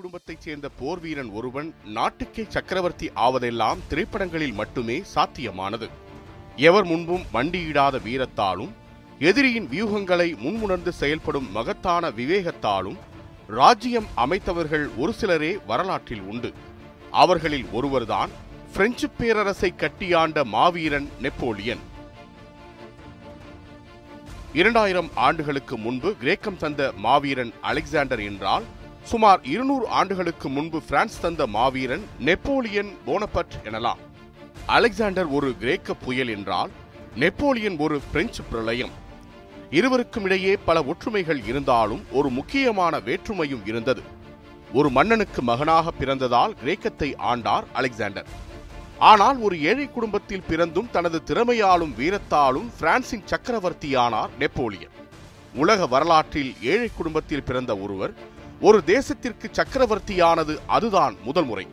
குடும்பத்தைச் சேர்ந்த போர் வீரன் ஒருவன் நாட்டுக்கே சக்கரவர்த்தி ஆவதெல்லாம் திரைப்படங்களில் மட்டுமே சாத்தியமானது. எவர் முன்பும் மண்டியிடாத வீரத்தாலும் எதிரியின் வியூகங்களை முன்முணர்ந்து செயல்படும் மகத்தான விவேகத்தாலும் ராஜ்யம் அமைத்தவர்கள் ஒரு சிலரே வரலாற்றில் உண்டு. அவர்களில் ஒருவர்தான் பிரெஞ்சு பேரரசை கட்டியாண்ட மாவீரன் நெப்போலியன். இரண்டாயிரம் ஆண்டுகளுக்கு முன்பு கிரேக்கம் தந்த மாவீரன் அலெக்சாண்டர் என்றால் சுமார் இருநூறு ஆண்டுகளுக்கு முன்பு பிரான்ஸ் தந்த மாவீரன் நெப்போலியன் போனபட் எனலாம். அலெக்சாண்டர் ஒரு கிரேக்க புயல் என்றால் நெப்போலியன் ஒரு பிரெஞ்சு பிரளயம். இருவருக்கும் இடையே பல ஒற்றுமைகள் இருந்தாலும் ஒரு முக்கியமான வேற்றுமையும் இருந்தது. ஒரு மன்னனுக்கு மகனாக பிறந்ததால் கிரேக்கத்தை ஆண்டார் அலெக்சாண்டர். ஆனால் ஒரு ஏழை குடும்பத்தில் பிறந்தும் தனது திறமையாலும் வீரத்தாலும் பிரான்சின் சக்கரவர்த்தியானார் நெப்போலியன். உலக வரலாற்றில் ஏழை குடும்பத்தில் பிறந்த ஒருவர் ஒரு தேசத்திற்கு சக்கரவர்த்தியானது அதுதான் முதல் முறை.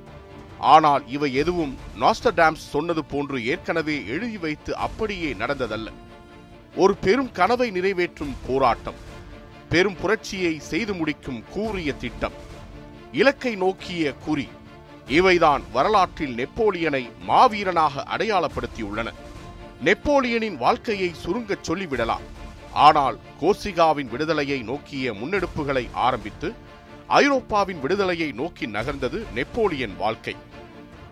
ஆனால் இவை எதுவும் நாஸ்டர்டாம்ஸ் சொன்னது போன்று ஏற்கனவே எழுதி வைத்து அப்படியே நடந்ததல்ல. ஒரு பெரும் கனவை நிறைவேற்றும் போராட்டம் பெரும் புரட்சியை செய்து முடிக்கும் கூறிய திட்டம் இலக்கை நோக்கிய குறி இவைதான் வரலாற்றில் நெப்போலியனை மாவீரனாக அடையாளப்படுத்தியுள்ளன. நெப்போலியனின் வாழ்க்கையை சுருங்கச் சொல்லிவிடலாம். ஆனால் கோர்சிகாவின் விடுதலையை நோக்கிய முன்னெடுப்புகளை ஆரம்பித்து ஐரோப்பாவின் விடுதலையை நோக்கி நகர்ந்தது நெப்போலியன் வாழ்க்கை.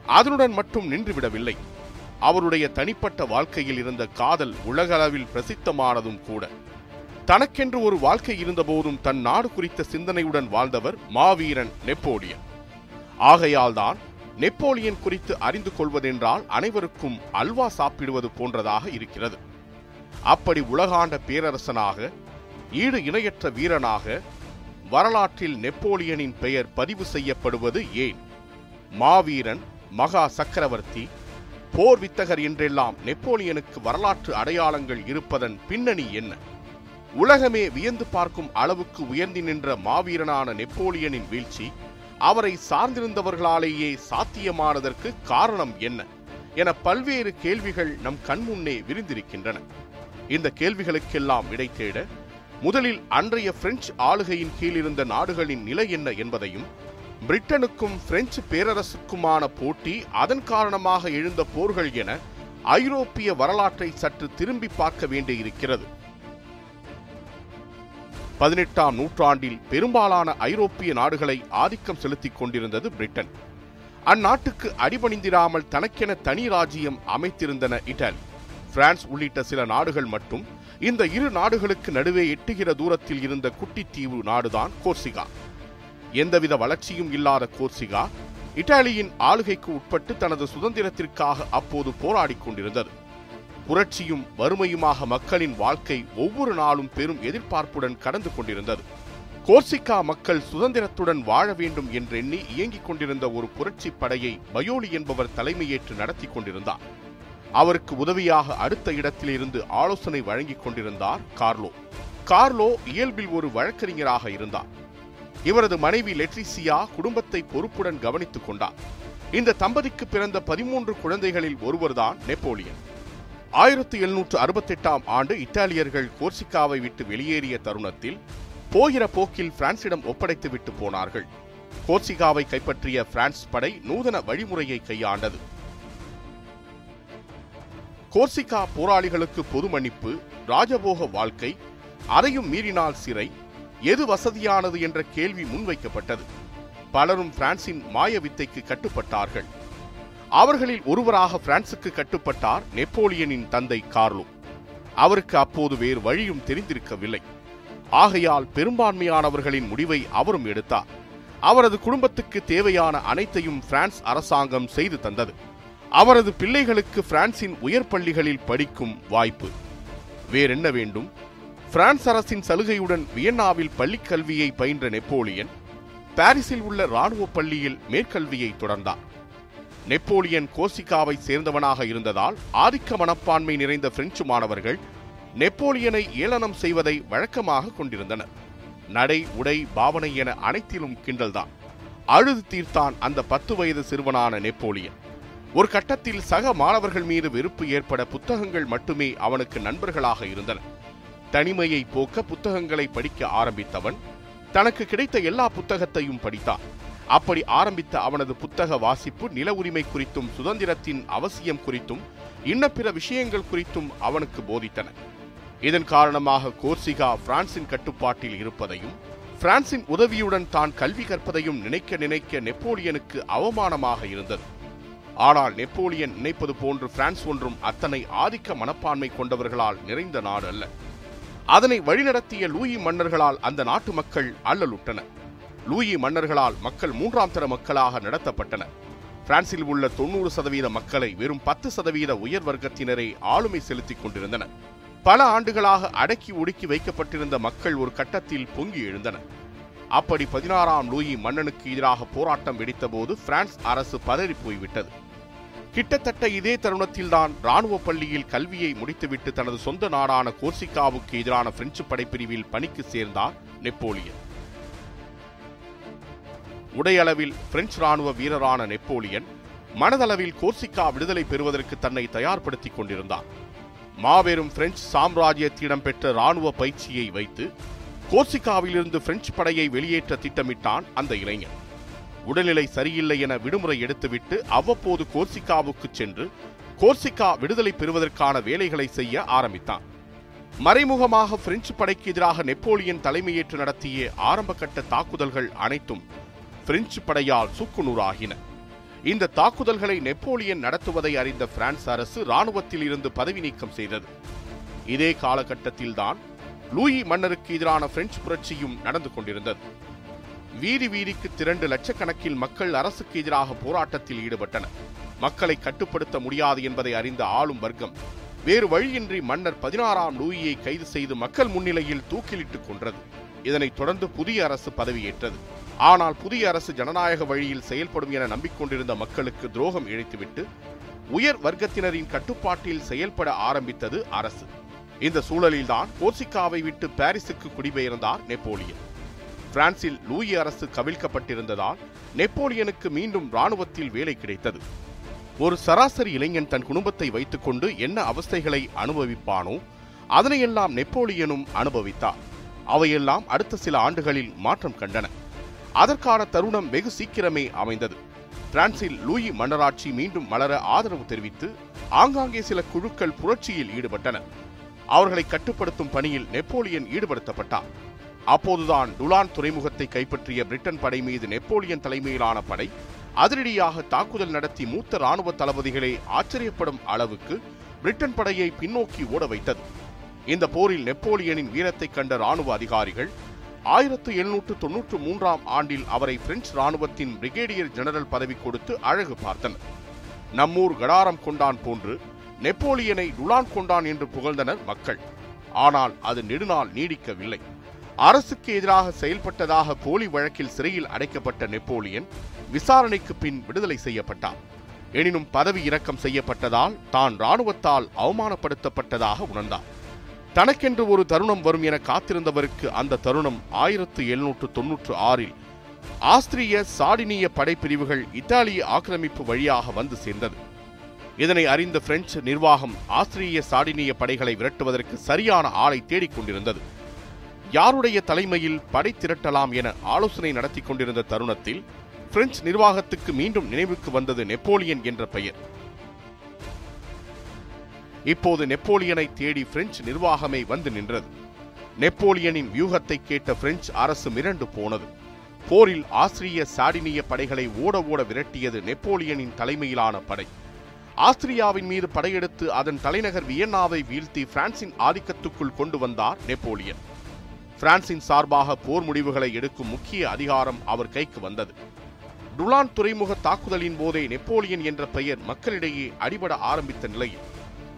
அதனுடன் மட்டும் நின்றுவிடவில்லை. அவருடைய தனிப்பட்ட வாழ்க்கையில் இருந்த காதல் உலகளவில் பிரசித்தமானதும் கூட. தனக்கென்று ஒரு வாழ்க்கை இருந்தபோதும் தன் நாடு குறித்த சிந்தனையுடன் வாழ்ந்தவர் மாவீரன் நெப்போலியன். ஆகையால்தான் நெப்போலியன் குறித்து அறிந்து கொள்வதென்றால் அனைவருக்கும் அல்வா சாப்பிடுவது போன்றதாக இருக்கிறது. அப்படி உலகாண்ட பேரரசனாக ஈடு இணையற்ற வீரனாக வரலாற்றில் நெப்போலியனின் பெயர் பதிவு செய்யப்படுவது ஏன்? மாவீரன் மகா சக்கரவர்த்தி போர் வித்தகர் என்றெல்லாம் நெப்போலியனுக்கு வரலாற்று அடையாளங்கள் இருப்பதன் பின்னணி என்ன? உலகமே வியந்து பார்க்கும் அளவுக்கு உயர்ந்து நின்ற மாவீரனான நெப்போலியனின் வீழ்ச்சி அவரை சார்ந்திருந்தவர்களாலேயே சாத்தியமானதற்கு காரணம் என்ன? என பல்வேறு கேள்விகள் நம் கண்முன்னே விரிந்திருக்கின்றன. இந்த கேள்விகளுக்கெல்லாம் விடை தேட முதலில் அன்றைய பிரெஞ்சு ஆளுகையின் கீழ் இருந்த நாடுகளின் நிலை என்ன என்பதையும் பிரிட்டனுக்கும் பிரெஞ்சு பேரரசுக்குமான போட்டி அதன் காரணமாக எழுந்த போர்கள் என ஐரோப்பிய வரலாற்றை சற்று திரும்பி பார்க்க வேண்டியிருக்கிறது. பதினெட்டாம் நூற்றாண்டில் பெரும்பாலான ஐரோப்பிய நாடுகளை ஆதிக்கம் செலுத்திக் கொண்டிருந்தது பிரிட்டன். அந்நாட்டுக்கு அடிபணிந்திராமல் தனக்கென தனி ராஜ்யம் அமைத்திருந்தன இட்டாலி. பிரான்ஸ் உள்ளிட்ட சில நாடுகள் மட்டும் இந்த இரு நாடுகளுக்கு நடுவே எட்டுகிற தூரத்தில் இருந்த குட்டித்தீவு நாடுதான் கோர்சிகா. எந்தவித வளர்ச்சியும் இல்லாத கோர்சிகா இத்தாலியின் ஆளுகைக்கு உட்பட்டு தனது சுதந்திரத்திற்காக அப்போது போராடிக் கொண்டிருந்தது. புரட்சியும் வறுமையுமாக மக்களின் வாழ்க்கை ஒவ்வொரு நாளும் பெரும் எதிர்பார்ப்புடன் கடந்து கொண்டிருந்தது. கோர்சிகா மக்கள் சுதந்திரத்துடன் வாழ வேண்டும் என்றெண்ணி இயங்கிக் கொண்டிருந்த ஒரு புரட்சி படையை பயோலி என்பவர் தலைமையேற்று நடத்தி கொண்டிருந்தார். அவருக்கு உதவியாக அடுத்த இடத்திலிருந்து ஆலோசனை வழங்கிக் கொண்டிருந்தார் கார்லோ. கார்லோ இயல்பில் ஒரு வழக்கறிஞராக இருந்தார். இவரது மனைவி லெட்ரிசியா குடும்பத்தை பொறுப்புடன் கவனித்துக் கொண்டார். இந்த தம்பதிக்கு பிறந்த பதிமூன்று குழந்தைகளில் ஒருவர்தான் நெப்போலியன். ஆயிரத்தி எழுநூற்று அறுபத்தெட்டாம் ஆண்டு இத்தாலியர்கள் கோர்சிகாவை விட்டு வெளியேறிய தருணத்தில் போகிற போக்கில் பிரான்சிடம் ஒப்படைத்து விட்டு போனார்கள். கோர்சிகாவை கைப்பற்றிய பிரான்ஸ் படை நூதன வழிமுறையை கையாண்டது. கோர்சிகா போராளிகளுக்கு பொது மன்னிப்பு ராஜபோக வாழ்க்கை அதையும் மீறினால் சிறை எது வசதியானது என்ற கேள்வி முன்வைக்கப்பட்டது. பலரும் பிரான்சின் மாய வித்தைக்கு கட்டுப்பட்டார்கள். அவர்களில் ஒருவராக பிரான்சுக்கு கட்டுப்பட்டார் நெப்போலியனின் தந்தை கார்லோ. அவருக்கு அப்போது வேறு வழியும் தெரிந்திருக்கவில்லை. ஆகையால் பெரும்பான்மையானவர்களின் முடிவை அவரும் எடுத்தார். அவரது குடும்பத்துக்கு தேவையான அனைத்தையும் பிரான்ஸ் அரசாங்கம் செய்து தந்தது. அவரது பிள்ளைகளுக்கு பிரான்சின் உயர் பள்ளிகளில் படிக்கும் வாய்ப்பு. வேறென்ன வேண்டும்? பிரான்ஸ் அரசின் சலுகையுடன் வியன்னாவில் பள்ளிக் கல்வியை பயின்ற நெப்போலியன் பாரிஸில் உள்ள ராணுவ பள்ளியில் மேற்கல்வியை தொடர்ந்தார் நெப்போலியன் கோசிகாவை சேர்ந்தவனாக இருந்ததால் ஆதிக்க மனப்பான்மை நிறைந்த பிரெஞ்சு மாணவர்கள் நெப்போலியனை ஏளனம் செய்வதை வழக்கமாக கொண்டிருந்தனர். நடை உடை பாவனை என அனைத்திலும் கிண்டல்தான். அழுது தீர்த்தான் அந்த பத்து வயது சிறுவனான நெப்போலியன். ஒரு கட்டத்தில் சக மாணவர்கள் மீது வெறுப்பு ஏற்பட புத்தகங்கள் மட்டுமே அவனுக்கு நண்பர்களாக இருந்தன. தனிமையை போக்க புத்தகங்களை படிக்க ஆரம்பித்தவன் தனக்கு கிடைத்த எல்லா புத்தகத்தையும் படித்தான். அப்படி ஆரம்பித்த அவனது புத்தக வாசிப்பு நில உரிமை குறித்தும் சுதந்திரத்தின் அவசியம் குறித்தும் இன்ன பிற விஷயங்கள் குறித்தும் அவனுக்கு போதித்தன. இதன் காரணமாக கோர்சிகா பிரான்சின் கட்டுப்பாட்டில் இருப்பதையும் பிரான்சின் உதவியுடன் தான் கல்வி கற்பதையும் நினைக்க நினைக்க நெப்போலியனுக்கு அவமானமாக இருந்தது. ஆனால் நெப்போலியன் நினைப்பது போன்று பிரான்ஸ் ஒன்றும் அத்தனை ஆதிக்க மனப்பான்மை கொண்டவர்களால் நிறைந்த நாடு அல்ல. அதனை வழிநடத்திய லூயி மன்னர்களால் அந்த நாட்டு மக்கள் அல்லலுட்டனர் லூயி மன்னர்களால் மக்கள் மூன்றாம் தர மக்களாக நடத்தப்பட்டனர் பிரான்சில் உள்ள தொண்ணூறு சதவீத மக்களை வெறும் பத்து சதவீத உயர் வர்க்கத்தினரை ஆளுமை செலுத்திக் கொண்டிருந்தனர். பல ஆண்டுகளாக அடக்கி ஒடுக்கி வைக்கப்பட்டிருந்த மக்கள் ஒரு கட்டத்தில் பொங்கி எழுந்தனர். அப்படி பதினாறாம் லூயி மன்னனுக்கு எதிராக போராட்டம் வெடித்தபோது பிரான்ஸ் அரசு பதறி போய்விட்டது. கிட்டத்தட்ட இதே தருணத்தில்தான் ராணுவ பள்ளியில் கல்வியை முடித்துவிட்டு தனது சொந்த நாடான கோர்சிகாவுக்கு எதிரான பிரெஞ்சு படைப்பிரிவில் பணிக்கு சேர்ந்தார் நெப்போலியன். உடையளவில் பிரெஞ்சு ராணுவ வீரரான நெப்போலியன் மனதளவில் கோர்சிகா விடுதலை பெறுவதற்கு தன்னை தயார்படுத்திக் கொண்டிருந்தார். மாபெரும் பிரெஞ்சு சாம்ராஜ்யத்திடம் பெற்ற ராணுவ பயிற்சியை வைத்து கோர்சிகாவிலிருந்து பிரெஞ்சு படையை வெளியேற்ற திட்டமிட்டான் அந்த இளைஞன். உடல்நிலை சரியில்லை என விடுமுறை எடுத்துவிட்டு அவ்வப்போது கோர்சிகாவுக்கு சென்று கோர்சிகா விடுதலை பெறுவதற்கான வேலைகளை செய்ய ஆரம்பித்தான். மறைமுகமாக பிரெஞ்சு படைக்கு எதிராக நெப்போலியன் தலைமையேற்று நடத்திய ஆரம்பகட்ட தாக்குதல்கள் அனைத்தும் பிரெஞ்சு படையால் சுக்குநூறாகின. இந்த தாக்குதல்களை நெப்போலியன் நடத்துவதை அறிந்த பிரான்ஸ் அரசு ராணுவத்தில் இருந்து பதவி நீக்கம் செய்தது. இதே காலகட்டத்தில்தான் லூயி மன்னருக்கு எதிரான பிரெஞ்சு புரட்சியும் நடந்து கொண்டிருந்தது. வீதி வீதிக்கு திரண்டு லட்சக்கணக்கில் மக்கள் அரசுக்கு எதிராக போராட்டத்தில் ஈடுபட்டனர். மக்களை கட்டுப்படுத்த முடியாது என்பதை அறிந்த ஆளும் வர்க்கம் வேறு வழியின்றி மன்னர் பதினாறாம் லூயியை கைது செய்து மக்கள் முன்னிலையில் தூக்கிலிட்டுக் கொன்றது. இதனைத் தொடர்ந்து புதிய அரசு பதவியேற்றது. ஆனால் புதிய அரசு ஜனநாயக வழியில் செயல்படும் என நம்பிக்கொண்டிருந்த மக்களுக்கு துரோகம் இழைத்துவிட்டு உயர் வர்க்கத்தினரின் கட்டுப்பாட்டில் செயல்பட ஆரம்பித்தது அரசு. இந்த சூழலில்தான் கோர்சிகாவை விட்டு பாரிஸுக்கு குடிபெயர்ந்தார் நெப்போலியன். பிரான்சில் லூயி அரசு கவிழ்க்கப்பட்டிருந்ததால் நெப்போலியனுக்கு மீண்டும் ராணுவத்தில் வேலை கிடைத்தது. ஒரு சராசரி இளைஞன் தன் குடும்பத்தை வைத்துக்கொண்டு என்ன அவஸ்தைகளை அனுபவிப்பானோ அதனையெல்லாம் நெப்போலியனும் அனுபவித்தார். அவையெல்லாம் அடுத்த சில ஆண்டுகளில் மாற்றம் கண்டன. அதற்கான தருணம் வெகு சீக்கிரமே அமைந்தது. பிரான்சில் லூயி மன்னராட்சி மீண்டும் மலர ஆதரவு தெரிவித்து ஆங்காங்கே சில குழுக்கள் புரட்சியில் ஈடுபட்டன. அவர்களை கட்டுப்படுத்தும் பணியில் நெப்போலியன் ஈடுபடுத்தப்பட்டார். அப்போதுதான் டுலான் துறைமுகத்தை கைப்பற்றிய பிரிட்டன் படை மீது நெப்போலியன் தலைமையிலான படை அதிரடியாக தாக்குதல் நடத்தி மூத்த ராணுவ தளபதிகளை ஆச்சரியப்படும் அளவுக்கு பிரிட்டன் படையை பின்னோக்கி ஓட வைத்தது. இந்த போரில் நெப்போலியனின் வீரத்தை கண்ட ராணுவ அதிகாரிகள் ஆயிரத்து எழுநூற்று தொன்னூற்று மூன்றாம் ஆண்டில் அவரை பிரெஞ்சு ராணுவத்தின் பிரிகேடியர் ஜெனரல் பதவி கொடுத்து அழகு பார்த்தனர். நம்மூர் கடாரம் கொண்டான் போன்று நெப்போலியனை டுலான் கொண்டான் என்று புகழ்ந்தனர் மக்கள். ஆனால் அது நெடுநாள் நீடிக்கவில்லை. அரசுக்கு எதிராக செயல்பட்டதாக போலி வழக்கில் சிறையில் அடைக்கப்பட்ட நெப்போலியன் விசாரணைக்கு பின் விடுதலை செய்யப்பட்டார் எனினும் பதவி இறக்கம் செய்யப்பட்டதால் தான் ராணுவத்தால் அவமானப்படுத்தப்பட்டதாக உணர்ந்தார் தனக்கென்று ஒரு தருணம் வரும் என காத்திருந்தவருக்கு அந்த தருணம் ஆயிரத்து எழுநூற்று தொன்னூற்று ஆறில் ஆஸ்திரிய சாடினிய படைப்பிரிவுகள் இத்தாலிய ஆக்கிரமிப்பு வழியாக வந்து சேர்ந்தது. இதனை அறிந்த பிரெஞ்சு நிர்வாகம் ஆஸ்திரிய சாடினிய படைகளை விரட்டுவதற்கு சரியான ஆளை தேடிக் கொண்டிருந்தது. யாருடைய தலைமையில் படை திரட்டலாம் என ஆலோசனை நடத்தி கொண்டிருந்த தருணத்தில் பிரெஞ்சு நிர்வாகத்துக்கு மீண்டும் நினைவுக்கு வந்தது நெப்போலியன் என்ற பெயர். இப்போது நெப்போலியனை தேடி பிரெஞ்சு நிர்வாகமே வந்து நின்றது. நெப்போலியனின் வியூகத்தை கேட்ட பிரெஞ்சு அரசு மிரண்டு போனது. போரில் ஆஸ்திரிய சாடினிய படைகளை ஓட ஓட விரட்டியது நெப்போலியனின் தலைமையிலான படை. ஆஸ்திரியாவின் மீது படையெடுத்து அதன் தலைநகர் வியன்னாவை வீழ்த்தி பிரான்சின் ஆதிக்கத்துக்குள் கொண்டு வந்தார் நெப்போலியன். பிரான்சின் சார்பாக போர் முடிவுகளை எடுக்கும் முக்கிய அதிகாரம் அவர் கைக்கு வந்தது. டுலான் துறைமுக தாக்குதலின் போதே நெப்போலியன் என்ற பெயர் மக்களிடையே அடிபட ஆரம்பித்த நிலையில்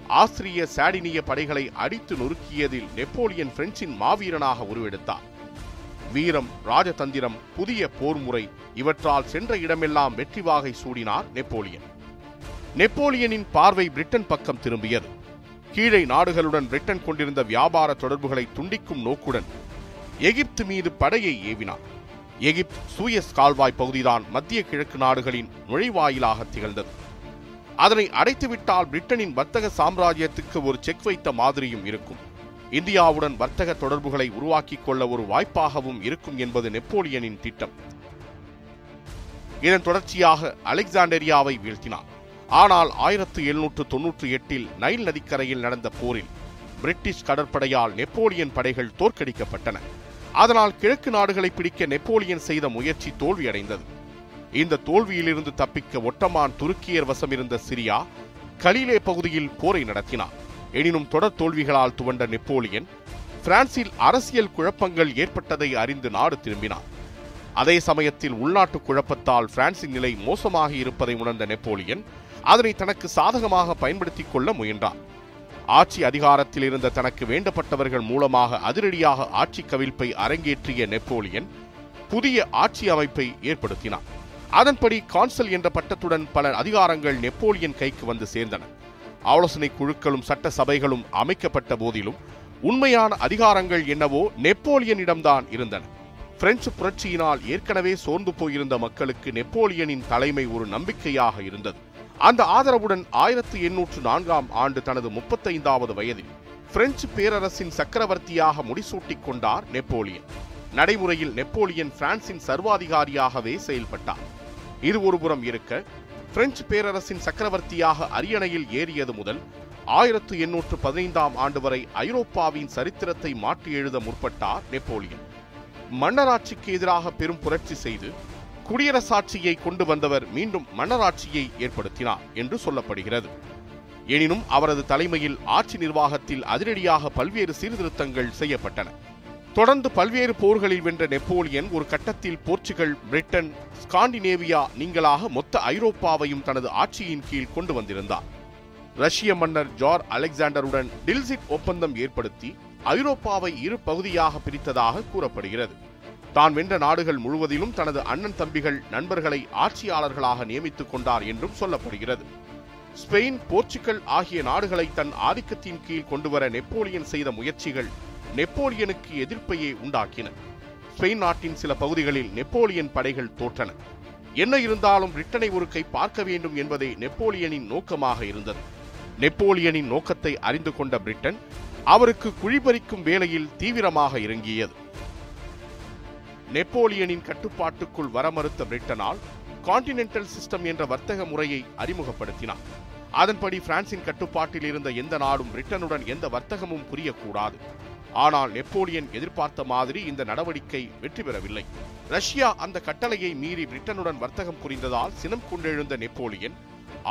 ஆஸ்திரிய சாடினிய படைகளை அடித்து நொறுக்கியதில் நெப்போலியன் பிரெஞ்சின் மாவீரனாக உருவெடுத்தார். வீரம் ராஜதந்திரம் புதிய போர் முறை இவற்றால் சென்ற இடமெல்லாம் வெற்றி வாகை சூடினார் நெப்போலியன். நெப்போலியனின் பார்வை பிரிட்டன் பக்கம் திரும்பியது. கீழே நாடுகளுடன் பிரிட்டன் கொண்டிருந்த வியாபார தொடர்புகளை துண்டிக்கும் நோக்குடன் எகிப்து மீது படையை ஏவினார் எகிப்து சூயஸ் கால்வாய் பகுதிதான் மத்திய கிழக்கு நாடுகளின் நுழைவாயிலாக திகழ்ந்தது. அதனை அடைத்துவிட்டால் பிரிட்டனின் வர்த்தக சாம்ராஜ்யத்துக்கு ஒரு செக் வைத்த மாதிரியும் இருக்கும். இந்தியாவுடன் வர்த்தக தொடர்புகளை உருவாக்கிக் கொள்ள ஒரு வாய்ப்பாகவும் இருக்கும் என்பது நெப்போலியனின் திட்டம். இதன் தொடர்ச்சியாக அலெக்சாண்டரியாவை வீழ்த்தினார் ஆனால் ஆயிரத்து எழுநூற்று தொன்னூற்றி எட்டில் நைல் நதிக்கரையில் நடந்த போரில் பிரிட்டிஷ் கடற்படையால் நெப்போலியன் படைகள் தோற்கடிக்கப்பட்டன. அதனால் கிழக்கு நாடுகளை பிடிக்க நெப்போலியன் செய்த முயற்சி தோல்வியடைந்தது. இந்த தோல்வியிலிருந்து தப்பிக்க ஒட்டமான் துருக்கியர் வசம் இருந்த சிரியா கலிலே பகுதியில் போரை நடத்தினார். எனினும் தொடர் தோல்விகளால் துவண்ட நெப்போலியன் பிரான்சில் அரசியல் குழப்பங்கள் ஏற்பட்டதை அறிந்து நாடு திரும்பினார். அதே சமயத்தில் உள்நாட்டு குழப்பத்தால் பிரான்சின் நிலை மோசமாக இருப்பதை உணர்ந்த நெப்போலியன் அதனை தனக்கு சாதகமாக பயன்படுத்திக் கொள்ள முயன்றார் ஆட்சி அதிகாரத்தில் இருந்த தனக்கு வேண்டப்பட்டவர்கள் மூலமாக அதிரடியாக ஆட்சி கவிழ்ப்பை அரங்கேற்றிய நெப்போலியன் புதிய ஆட்சி அமைப்பை ஏற்படுத்தினார் அதன்படி கான்சல் என்ற பட்டத்துடன் பல அதிகாரங்கள் நெப்போலியன் கைக்கு வந்து சேர்ந்தன. ஆலோசனை குழுக்களும் சட்ட சபைகளும் அமைக்கப்பட்ட போதிலும் உண்மையான அதிகாரங்கள் என்னவோ நெப்போலியனிடம்தான் இருந்தன. பிரெஞ்சு புரட்சியினால் ஏற்கனவே சோர்ந்து போயிருந்த மக்களுக்கு நெப்போலியனின் தலைமை ஒரு நம்பிக்கையாக இருந்தது. அந்த ஆதரவுடன் ஆயிரத்து எண்ணூற்று நான்காம் ஆண்டு தனது முப்பத்தைந்தாவது வயதில் பிரெஞ்சு பேரரசின் சக்கரவர்த்தியாக முடிசூட்டிக் கொண்டார் நெப்போலியன். நடைமுறையில் நெப்போலியன் பிரான்சின் சர்வாதிகாரியாகவே செயல்பட்டார். இது ஒருபுறம் இருக்க பிரெஞ்சு பேரரசின் சக்கரவர்த்தியாக அரியணையில் ஏறியது முதல் ஆயிரத்து எண்ணூற்று பதினைந்தாம் ஆண்டு வரை ஐரோப்பாவின் சரித்திரத்தை மாற்றி எழுத முற்பட்டார் நெப்போலியன். மன்னராட்சிக்கு எதிராக பெரும் புரட்சி செய்து குடியரசாட்சியை கொண்டு வந்தவர் மீண்டும் மன்னராட்சியை ஏற்படுத்தினார் என்று சொல்லப்படுகிறது. எனினும் அவரது தலைமையில் ஆட்சி நிர்வாகத்தில் அதிரடியாக பல்வேறு சீர்திருத்தங்கள் செய்யப்பட்டன. தொடர்ந்து பல்வேறு போர்களில் வென்ற நெப்போலியன் ஒரு கட்டத்தில் போர்ச்சுகல் பிரிட்டன் ஸ்காண்டினேவியா நீங்களாக மொத்த ஐரோப்பாவையும் தனது ஆட்சியின் கீழ் கொண்டு வந்திருந்தார். ரஷ்ய மன்னர் ஜார் அலெக்சாண்டருடன் டில்சிட் ஒப்பந்தம் ஏற்படுத்தி ஐரோப்பாவை இரு பகுதியாக பிரித்ததாக கூறப்படுகிறது. தான் வென்ற நாடுகள் முழுவதிலும் தனது அண்ணன் தம்பிகள் நண்பர்களை ஆட்சியாளர்களாக நியமித்துக் கொண்டார் என்றும் சொல்லப்படுகிறது. ஸ்பெயின் போர்ச்சுகல் ஆகிய நாடுகளை தன் ஆதிக்கத்தின் கீழ் கொண்டுவர நெப்போலியன் செய்த முயற்சிகள் நெப்போலியனுக்கு எதிர்ப்பையே உண்டாக்கின. ஸ்பெயின் நாட்டின் சில பகுதிகளில் நெப்போலியன் படைகள் தோற்றன. என்ன இருந்தாலும் பிரிட்டனை ஒரு கை பார்க்க வேண்டும் என்பதே நெப்போலியனின் நோக்கமாக இருந்தது. நெப்போலியனின் நோக்கத்தை அறிந்து கொண்ட பிரிட்டன் அவருக்கு குழிபறிக்கும் வேலையில் தீவிரமாக இறங்கியது. நெப்போலியனின் கட்டுப்பாட்டுக்குள் வர மறுத்த பிரிட்டனால் கான்டினென்டல் சிஸ்டம் என்ற வர்த்தக முறையை அறிமுகப்படுத்தினார். அதன்படி பிரான்சின் கட்டுப்பாட்டில் இருந்த எந்த நாடும் பிரிட்டனுடன் எந்த வர்த்தகமும் புரியக்கூடாது. ஆனால் நெப்போலியன் எதிர்பார்த்த மாதிரி இந்த நடவடிக்கை வெற்றி பெறவில்லை. ரஷ்யா அந்த கட்டளையை மீறி பிரிட்டனுடன் வர்த்தகம் புரிந்ததால் சினம் கொண்டெழுந்த நெப்போலியன்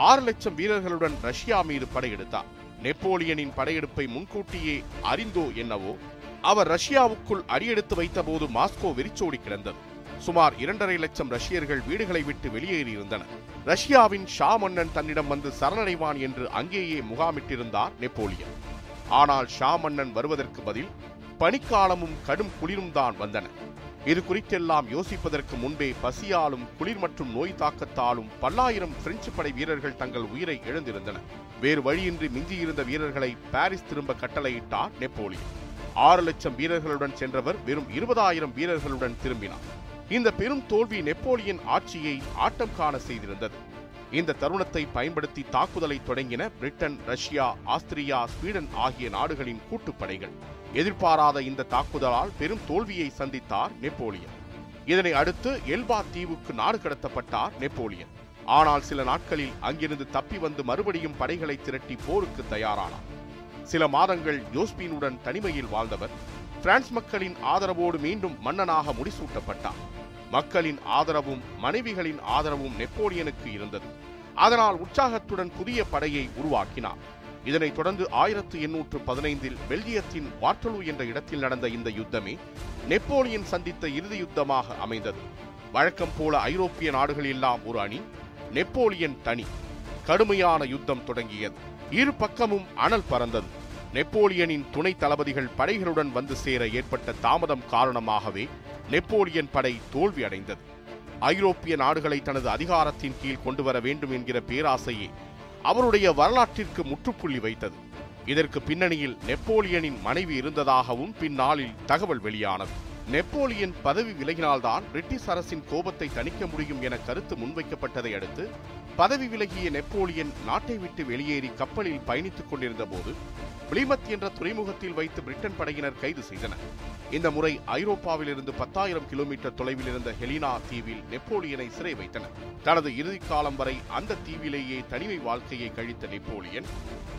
ஆறு லட்சம் வீரர்களுடன் ரஷ்யா மீது படையெடுத்தார். நெப்போலியனின் படையெடுப்பை முன்கூட்டியே அறிந்தோ என்னவோ அவர் ரஷ்யாவுக்குள் அடியெடுத்து வைத்தபோது மாஸ்கோ வெறிச்சோடி கிடந்தது. சுமார் இரண்டரை லட்சம் ரஷ்யர்கள் வீடுகளை விட்டு வெளியேறியிருந்தனர். ரஷ்யாவின் ஷா மன்னன் தன்னிடம் வந்து சரணடைவான் என்று அங்கேயே முகாமிட்டிருந்தார் நெப்போலியன். ஆனால் ஷா மன்னன் வருவதற்கு பதில் பனிக்காலமும் கடும் குளிரும் தான் வந்தன. இது குறித்தெல்லாம் யோசிப்பதற்கு முன்பே பசியாலும் குளிர் மற்றும் நோய் தாக்கத்தாலும் பல்லாயிரம் பிரெஞ்சு படை வீரர்கள் தங்கள் உயிரை இழந்திருந்தனர். வேறு வழியின்றி மிஞ்சியிருந்த வீரர்களை பாரிஸ் திரும்ப கட்டளையிட்டார் நெப்போலியன். ஆறு லட்சம் வீரர்களுடன் சென்றவர் வெறும் இருபதாயிரம் வீரர்களுடன் திரும்பினார். இந்த பெரும் தோல்வி நெப்போலியன் ஆட்சியை ஆட்டம் காண செய்திருந்தது. இந்த தருணத்தை பயன்படுத்தி தாக்குதலை தொடங்கின பிரிட்டன் ரஷ்யா ஆஸ்திரியா ஸ்வீடன் ஆகிய நாடுகளின் கூட்டுப்படைகள் எதிர்பாராத இந்த தாக்குதலால் பெரும் தோல்வியை சந்தித்தார் நெப்போலியன். இதனை அடுத்து எல்பா தீவுக்கு நாடு கடத்தப்பட்டார் நெப்போலியன். ஆனால் சில நாட்களில் அங்கிருந்து தப்பி வந்து மறுபடியும் படைகளை திரட்டி போருக்கு தயாரானார். சில மாதங்கள் ஜோஸ்பீனுடன் தனிமையில் வாழ்ந்தவர் பிரான்ஸ் மக்களின் ஆதரவோடு மீண்டும் மன்னனாக முடிசூட்டப்பட்டார். மக்களின் ஆதரவும் மனைவிகளின் ஆதரவும் நெப்போலியனுக்கு இருந்தது. அதனால் உற்சாகத்துடன் புதிய படையை உருவாக்கினார். இதனைத் தொடர்ந்து ஆயிரத்து எண்ணூற்று பதினைந்தில் பெல்ஜியத்தின் வார்டலு என்ற இடத்தில் நடந்த இந்த யுத்தமே நெப்போலியன் சந்தித்த இறுதி யுத்தமாக அமைந்தது. வழக்கம் போல ஐரோப்பிய நாடுகள் எல்லாம் ஒரு அணி நெப்போலியன் தனி. கடுமையான யுத்தம் தொடங்கியது. இரு பக்கமும் அனல் பறந்தது. நெப்போலியனின் துணை தளபதிகள் படைகளுடன் வந்து சேர ஏற்பட்ட தாமதம் காரணமாகவே நெப்போலியன் படை தோல்வி அடைந்தது. ஐரோப்பிய நாடுகளை தனது அதிகாரத்தின் கீழ் கொண்டு வர வேண்டும் என்கிற பேராசையே அவருடைய வரலாற்றிற்கு முற்றுப்புள்ளி வைத்தது. இதற்கு பின்னணியில் நெப்போலியனின் மனைவி இருந்ததாகவும் பின்னாளில் தகவல் வெளியானது. நெப்போலியன் பதவி விலகினால்தான் பிரிட்டிஷ் அரசின் கோபத்தை தணிக்க முடியும் என கருத்து முன்வைக்கப்பட்டதை அடுத்து பதவி விலகிய நெப்போலியன் நாட்டை விட்டு வெளியேறி கப்பலில் பயணித்துக் கொண்டிருந்த போது பிளிமத் என்ற துறைமுகத்தில் வைத்து பிரிட்டன் படையினர் கைது செய்தனர். இந்த முறை ஐரோப்பாவிலிருந்து பத்தாயிரம் கிலோமீட்டர் தொலைவில் இருந்த ஹெலினா தீவில் நெப்போலியனை சிறை வைத்தனர். தனது இறுதி காலம் வரை அந்த தீவிலேயே தனிமை வாழ்க்கையை கழித்த நெப்போலியன்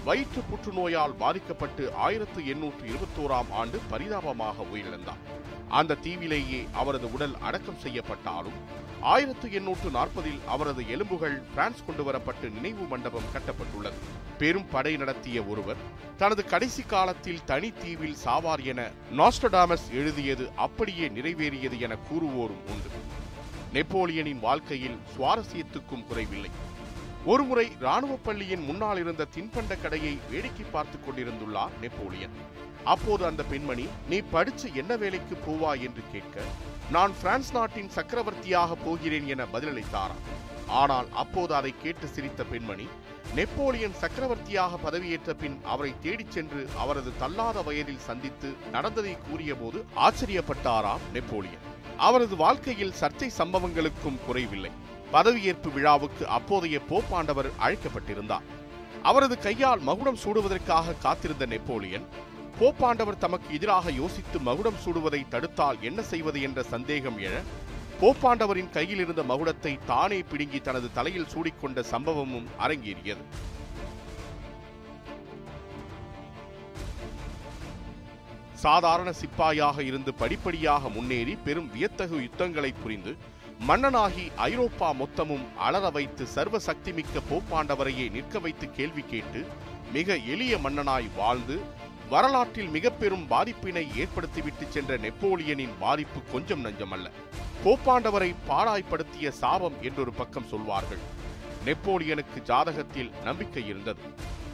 வயிற்று புற்றுநோயால் பாதிக்கப்பட்டு ஆயிரத்து எண்ணூற்று இருபத்தோராம் ஆண்டு பரிதாபமாக உயிரிழந்தார். அந்த தீவிலேயே அவரது உடல் அடக்கம் செய்யப்பட்டாலும் ஆயிரத்து எண்ணூற்று நாற்பதில் அவரது எலும்புகள் பிரான்ஸ் கொண்டு வரப்பட்டு நினைவு மண்டபம் கட்டப்பட்டுள்ளது. பெரும் படை நடத்திய ஒருவர் தனது கடைசி காலத்தில் தனி தீவில் சாவார் என நாஸ்டடாமஸ் எழுதியது அப்படியே நிறைவேறியது என கூறுவோரும் உண்டு. நெப்போலியனின் வாழ்க்கையில் சுவாரஸ்யத்துக்கும் குறைவில்லை. ஒருமுறை ராணுவ பள்ளியின் முன்னால் இருந்த தின்பண்ட கடையை வேடிக்கை பார்த்துக் கொண்டிருந்துள்ளார் நெப்போலியன். அப்போது அந்த பெண்மணி நீ படிச்சு என்ன வேலைக்கு போவா? என்று கேட்க நான் பிரான்ஸ் நாட்டின் சக்கரவர்த்தியாக போகிறேன் என பதிலளித்தாராம். ஆனால் அப்போது அதை கேட்டு சிரித்த பெண்மணி நெப்போலியன் சக்கரவர்த்தியாக பதவியேற்ற பின் அவரை தேடிச் சென்று அவரது தள்ளாத வயதில் சந்தித்து நடந்ததை கூறியபோது ஆச்சரியப்பட்டாராம் நெப்போலியன். அவரது வாழ்க்கையில் சர்ச்சை சம்பவங்களுக்கும் குறைவில்லை. பதவியேற்பு விழாவுக்கு அப்போதைய போப்பாண்டவர் அழைக்கப்பட்டிருந்தார். அவரது கையால் மகுடம் சூடுவதற்காக காத்திருந்த நெப்போலியன் போப்பாண்டவர் தமக்கு எதிராக யோசித்து மகுடம் சூடுவதை தடுத்தால் என்ன செய்வது என்ற சந்தேகம் எழ போப்பாண்டவரின் கையில் இருந்த மகுடத்தை தானே பிடுங்கி தனது தலையில் சூடிக்கொண்ட சம்பவமும் அரங்கேறியது. சாதாரண சிப்பாயாக இருந்து படிப்படியாக முன்னேறி பெரும் வியத்தகு யுத்தங்களை புரிந்து மன்னனாகி ஐரோப்பா மொத்தமும் அலற வைத்து சர்வ சக்திமிக்க போப்பாண்டவரையே நிற்க வைத்து கேள்வி கேட்டு மிக எளிய மன்னனாய் வாழ்ந்து வரலாற்றில் மிக பெரும் பாதிப்பினை ஏற்படுத்திவிட்டு சென்ற நெப்போலியனின் பாதிப்பு கொஞ்சம் நஞ்சமல்ல. போப்பாண்டவரை பாழாய்ப்படுத்திய சாபம் என்றொரு பக்கம் சொல்வார்கள். நெப்போலியனுக்கு ஜாதகத்தில் நம்பிக்கை இருந்தது.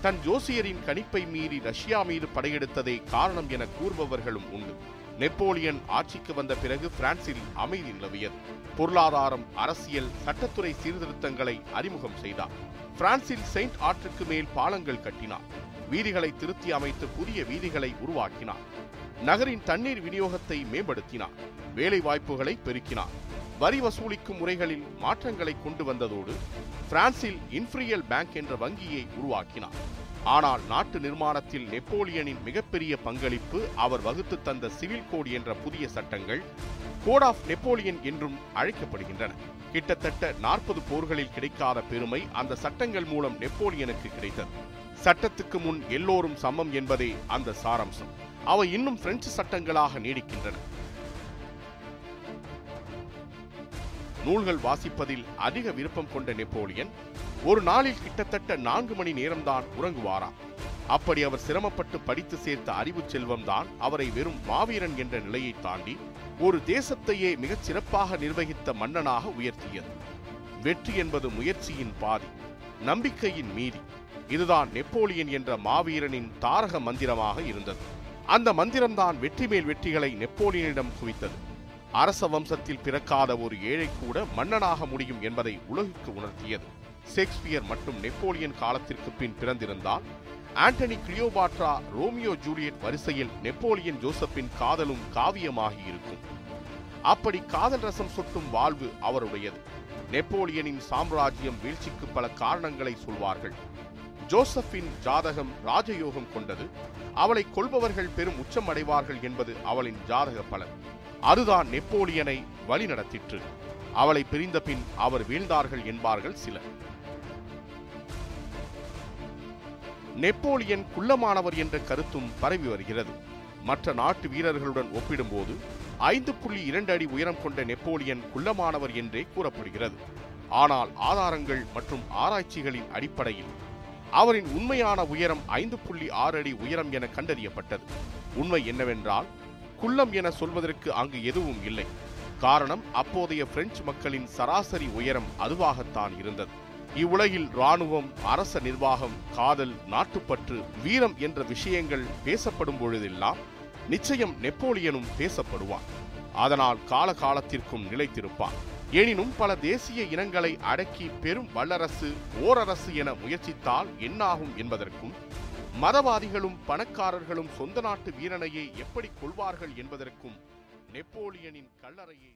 தன் ஜோசியரின் கணிப்பை மீறி ரஷ்யா மீது படையெடுத்ததே காரணம் என கூறுபவர்களும் உண்டு. நெப்போலியன் ஆட்சிக்கு வந்த பிறகு பிரான்சில் அமைதி நிலவியது. பொருளாதாரம் அரசியல் சட்டத்துறை சீர்திருத்தங்களை அறிமுகம் செய்தார். பிரான்சில் செயின்ட் ஆற்றுக்கு மேல் பாலங்கள் கட்டினார். வீதிகளை திருத்தி அமைத்து புதிய வீதிகளை உருவாக்கினார். நகரின் தண்ணீர் விநியோகத்தை மேம்படுத்தினார். வேலை வாய்ப்புகளை பெருக்கினார். வரி வசூலிக்கும் முறைகளில் மாற்றங்களை கொண்டு வந்ததோடு பிரான்சில் இன்ஃப்ரியல் பேங்க் என்ற வங்கியை உருவாக்கினார். ஆனால் நாட்டு நிர்மாணத்தில் நெப்போலியனின் மிகப்பெரிய பங்களிப்பு அவர் வகுத்து தந்த சிவில் கோட் என்ற புதிய சட்டங்கள் கோட் ஆஃப் நெப்போலியன் என்றும் அழைக்கப்படுகின்றன. கிட்டத்தட்ட நாற்பது போர்களில் கிடைக்காத பெருமை அந்த சட்டங்கள் மூலம் நெப்போலியனுக்கு கிடைத்தது. சட்டத்துக்கு முன் எல்லோரும் சமம் என்பதே அந்த சாராம்சம். அவை இன்னும் பிரெஞ்சு சட்டங்களாக நீடிக்கின்றன. நூல்கள் வாசிப்பதில் அதிக விருப்பம் கொண்ட நெப்போலியன் ஒரு நாளில் கிட்டத்தட்ட நான்கு மணி நேரம்தான் உறங்குவாராம் அப்படி அவர் சிரமப்பட்டு படித்து சேர்த்த அறிவு செல்வம்தான் அவரை வெறும் மாவீரன் என்ற நிலையை தாண்டி ஒரு தேசத்தையே மிகச் சிறப்பாக நிர்வகித்த மன்னனாக உயர்த்தியது. வெற்றி என்பது முயற்சியின் பாதி நம்பிக்கையின் மீதி. இதுதான் நெப்போலியன் என்ற மாவீரனின் தாரக மந்திரமாக இருந்தது. அந்த மந்திரம்தான் வெற்றி மேல் வெற்றிகளை நெப்போலியனிடம் குவித்தது. அரச வம்சத்தில் பிறக்காத ஒரு ஏழை கூட மன்னனாக முடியும் என்பதை உலகுக்கு உணர்த்தியது. ஷேக்ஸ்பியர் மற்றும் நெப்போலியன் காலத்திற்கு பின் பிறந்திருந்தால் ஆண்டனி கிளியோபாட்ரா ரோமியோ ஜூலியட் வரிசையில் நெப்போலியன் ஜோசப்பின் காதலும் காவியமாகி இருக்கும். அப்படி காதல் ரசம் சொட்டும் வாழ்வு அவருடையது. நெப்போலியனின் சாம்ராஜ்யம் வீழ்ச்சிக்கு பல காரணங்களை சொல்வார்கள். ஜோசப்பின் ஜாதகம் ராஜயோகம் கொண்டது. அவளை கொள்பவர்கள் பெரும் உச்சம் அடைவார்கள் என்பது அவளின் ஜாதக பலன். அதுதான் நெப்போலியனை வழிநடத்திற்று. அவளை பிரிந்த பின் அவர் வீழ்ந்தார்கள் என்பார்கள் சிலர். நெப்போலியன் குள்ளமானவர் என்ற கருத்தும் பரவி வருகிறது. மற்ற நாட்டு வீரர்களுடன் ஒப்பிடும்போது ஐந்து புள்ளி இரண்டு அடி உயரம் கொண்ட நெப்போலியன் குள்ளமானவர் என்றே கூறப்படுகிறது. ஆனால் ஆதாரங்கள் மற்றும் ஆராய்ச்சிகளின் அடிப்படையில் அவரின் உண்மையான உயரம் ஐந்து புள்ளி ஆறு அடி உயரம் என கண்டறியப்பட்டது. உண்மை என்னவென்றால் குள்ளம் என சொல்வதற்கு அங்கு எதுவும் இல்லை. காரணம் அப்போதைய பிரெஞ்சு மக்களின் சராசரி உயரம் அதுவாகத்தான் இருந்தது. இவ்வுலகில் ராணுவம் அரச நிர்வாகம் காதல் நாட்டுப்பற்று வீரம் என்ற விஷயங்கள் பேசப்படும் பொழுதெல்லாம் நிச்சயம் நெப்போலியனும் பேசப்படுவான். அதனால் காலகாலத்திற்கும் நிலைத்திருப்பான். எனினும் பல தேசிய இனங்களை அடக்கி பெரும் வல்லரசு ஓரரசு என முயற்சித்தால் என்னாகும் என்பதற்கும் மதவாதிகளும் பணக்காரர்களும் சொந்த நாட்டு வீரனையே எப்படி கொள்வார்கள் என்பதற்கும் நெப்போலியனின் கல்லறையை